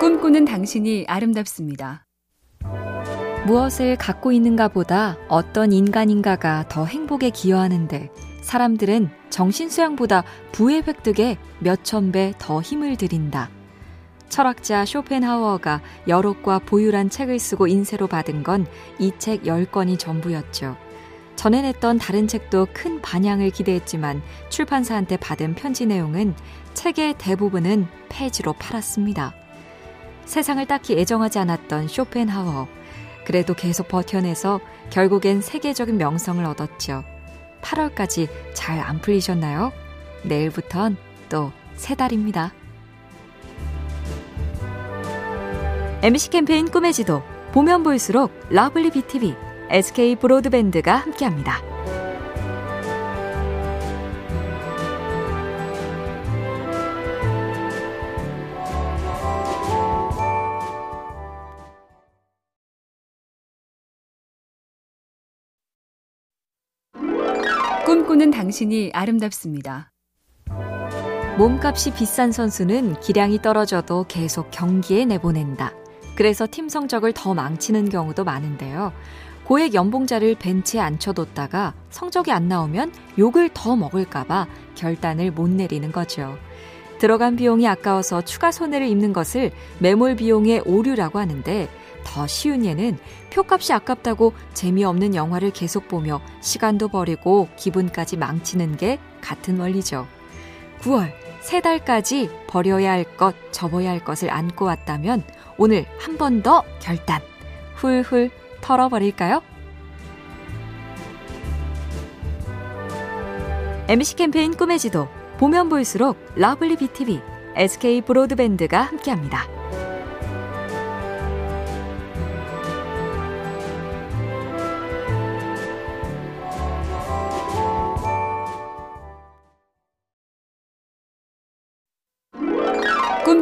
꿈꾸는 당신이 아름답습니다. 무엇을 갖고 있는가 보다 어떤 인간인가가 더 행복에 기여하는데 사람들은 정신수양보다 부의 획득에 몇천 배 더 힘을 들인다. 철학자 쇼펜하우어가 여록과 보유란 책을 쓰고 인쇄로 받은 건 이 책 10권이 전부였죠. 전에 냈던 다른 책도 큰 반향을 기대했지만 출판사한테 받은 편지 내용은 책의 대부분은 폐지로 팔았습니다. 세상을 딱히 애정하지 않았던 쇼펜하우어. 그래도 계속 버텨내서 결국엔 세계적인 명성을 얻었죠. 8월까지 잘 안 풀리셨나요? 내일부턴 또 새 달입니다. MBC 캠페인 꿈의 지도 보면 볼수록 러블리 BTV, SK 브로드밴드가 함께합니다. 꿈꾸는 당신이 아름답습니다. 몸값이 비싼 선수는 기량이 떨어져도 계속 경기에 내보낸다. 그래서 팀 성적을 더 망치는 경우도 많은데요. 고액 연봉자를 벤치에 앉혀뒀다가 성적이 안 나오면 욕을 더 먹을까봐 결단을 못 내리는 거죠. 들어간 비용이 아까워서 추가 손해를 입는 것을 매몰 비용의 오류라고 하는데 더 쉬운 예는 표값이 아깝다고 재미없는 영화를 계속 보며 시간도 버리고 기분까지 망치는 게 같은 원리죠. 9월 새 달까지 버려야 할 것, 접어야 할 것을 안고 왔다면 오늘 한 번 더 결단 훌훌 털어버릴까요? MC 캠페인 꿈의 지도 보면 볼수록 lovely BTV, SK 브로드밴드가 함께합니다.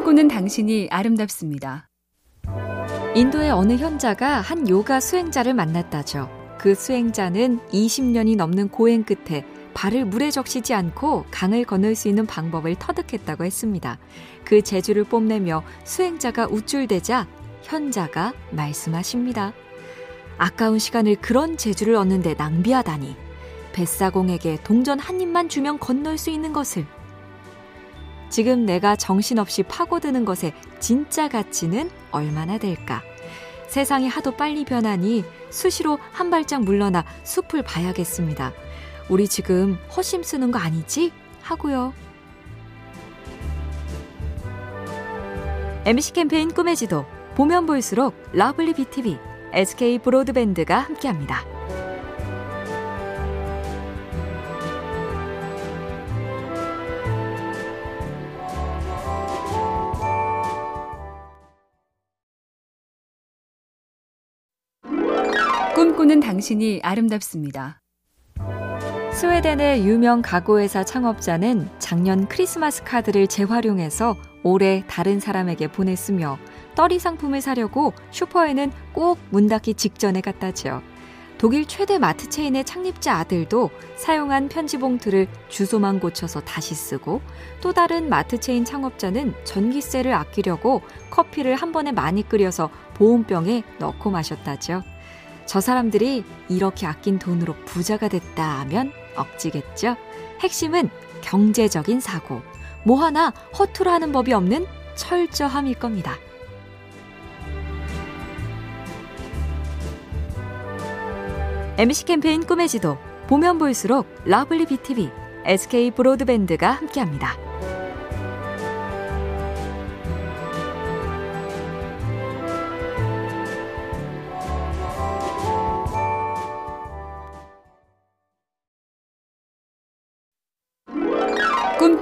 꿈꾸는 당신이 아름답습니다. 인도의 어느 현자가 한 요가 수행자를 만났다죠. 그 수행자는 20년이 넘는 고행 끝에 발을 물에 적시지 않고 강을 건널 수 있는 방법을 터득했다고 했습니다. 그 재주를 뽐내며 수행자가 우쭐대자 현자가 말씀하십니다. 아까운 시간을 그런 재주를 얻는데 낭비하다니. 뱃사공에게 동전 한 입만 주면 건널 수 있는 것을 지금 내가 정신없이 파고드는 것의 진짜 가치는 얼마나 될까? 세상이 하도 빨리 변하니 수시로 한 발짝 물러나 숲을 봐야겠습니다. 우리 지금 헛심 쓰는 거 아니지? 하고요. MC 캠페인 꿈의 지도 보면 볼수록 lovely BTV, SK 브로드밴드가 함께합니다. 꿈꾸는 당신이 아름답습니다. 스웨덴의 유명 가구회사 창업자는 작년 크리스마스 카드를 재활용해서 올해 다른 사람에게 보냈으며 떨이 상품을 사려고 슈퍼에는 꼭 문 닫기 직전에 갔다지요. 독일 최대 마트 체인의 창립자 아들도 사용한 편지 봉투를 주소만 고쳐서 다시 쓰고 또 다른 마트 체인 창업자는 전기세를 아끼려고 커피를 한 번에 많이 끓여서 보온병에 넣고 마셨다죠. 저 사람들이 이렇게 아낀 돈으로 부자가 됐다 하면 억지겠죠? 핵심은 경제적인 사고. 뭐 하나 허투루 하는 법이 없는 철저함일 겁니다. MC 캠페인 꿈의 지도 보면 볼수록 lovely BTV, SK 브로드밴드가 함께합니다.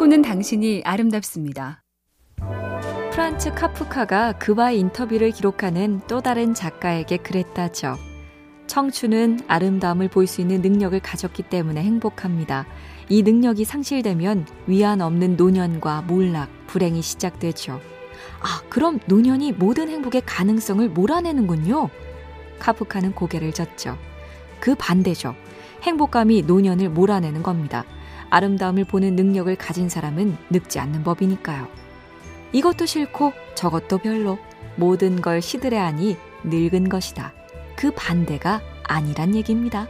꿈꾸는 당신이 아름답습니다. 프란츠 카프카가 그와의 인터뷰를 기록하는 또 다른 작가에게 그랬다죠. 청춘은 아름다움을 볼 수 있는 능력을 가졌기 때문에 행복합니다. 이 능력이 상실되면 위안 없는 노년과 몰락, 불행이 시작되죠. 아, 그럼 노년이 모든 행복의 가능성을 몰아내는군요. 카프카는 고개를 젓죠. 그 반대죠. 행복감이 노년을 몰아내는 겁니다. 아름다움을 보는 능력을 가진 사람은 늙지 않는 법이니까요. 이것도 싫고 저것도 별로. 모든 걸 시들해 하니 늙은 것이다. 그 반대가 아니란 얘기입니다.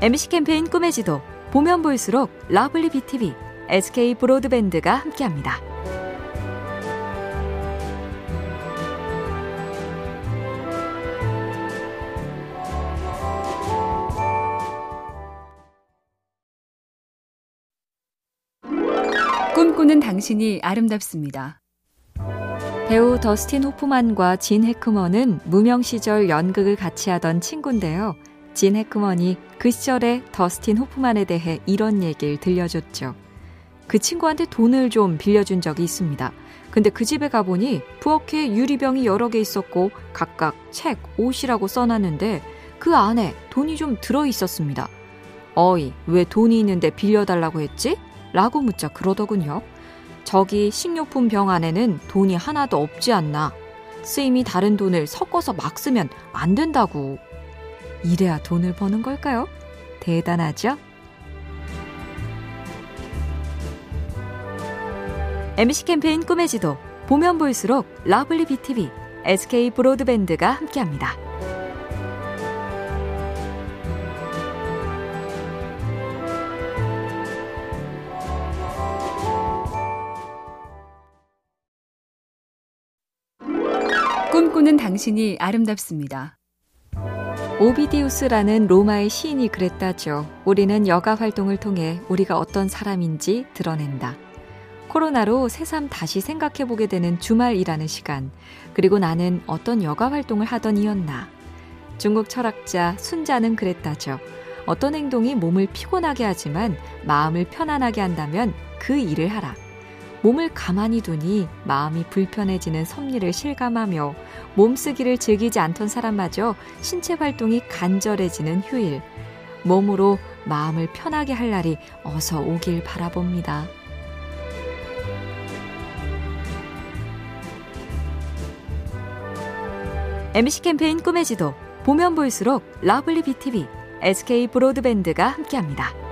MC 캠페인 꿈의 지도 보면 볼수록 lovely BTV, SK 브로드밴드가 함께합니다. 꿈꾸는 당신이 아름답습니다. 배우 더스틴 호프만과 진 해크먼은 무명 시절 연극을 같이 하던 친구인데요. 진 해크먼이 그 시절에 더스틴 호프만에 대해 이런 얘기를 들려줬죠. 그 친구한테 돈을 좀 빌려준 적이 있습니다. 근데 그 집에 가보니 부엌에 유리병이 여러 개 있었고 각각 책, 옷이라고 써놨는데 그 안에 돈이 좀 들어 있었습니다. 어이, 왜 돈이 있는데 빌려달라고 했지? 라고 묻자 그러더군요. 저기 식료품 병 안에는 돈이 하나도 없지 않나. 쓰임이 다른 돈을 섞어서 막 쓰면 안 된다고. 이래야 돈을 버는 걸까요? 대단하죠? MC 캠페인 꿈의 지도 보면 볼수록 lovely BTV, SK 브로드밴드가 함께합니다. 꿈꾸는 당신이 아름답습니다. 오비디우스라는 로마의 시인이 그랬다죠. 우리는 여가 활동을 통해 우리가 어떤 사람인지 드러낸다. 코로나로 새삼 다시 생각해보게 되는 주말이라는 시간. 그리고 나는 어떤 여가 활동을 하던 이었나. 중국 철학자 순자는 그랬다죠. 어떤 행동이 몸을 피곤하게 하지만 마음을 편안하게 한다면 그 일을 하라. 몸을 가만히 두니 마음이 불편해지는 섭리를 실감하며 몸쓰기를 즐기지 않던 사람마저 신체 활동이 간절해지는 휴일. 몸으로 마음을 편하게 할 날이 어서 오길 바라봅니다. MC 캠페인 꿈의 지도 보면 볼수록 lovely BTV, SK 브로드밴드가 함께합니다.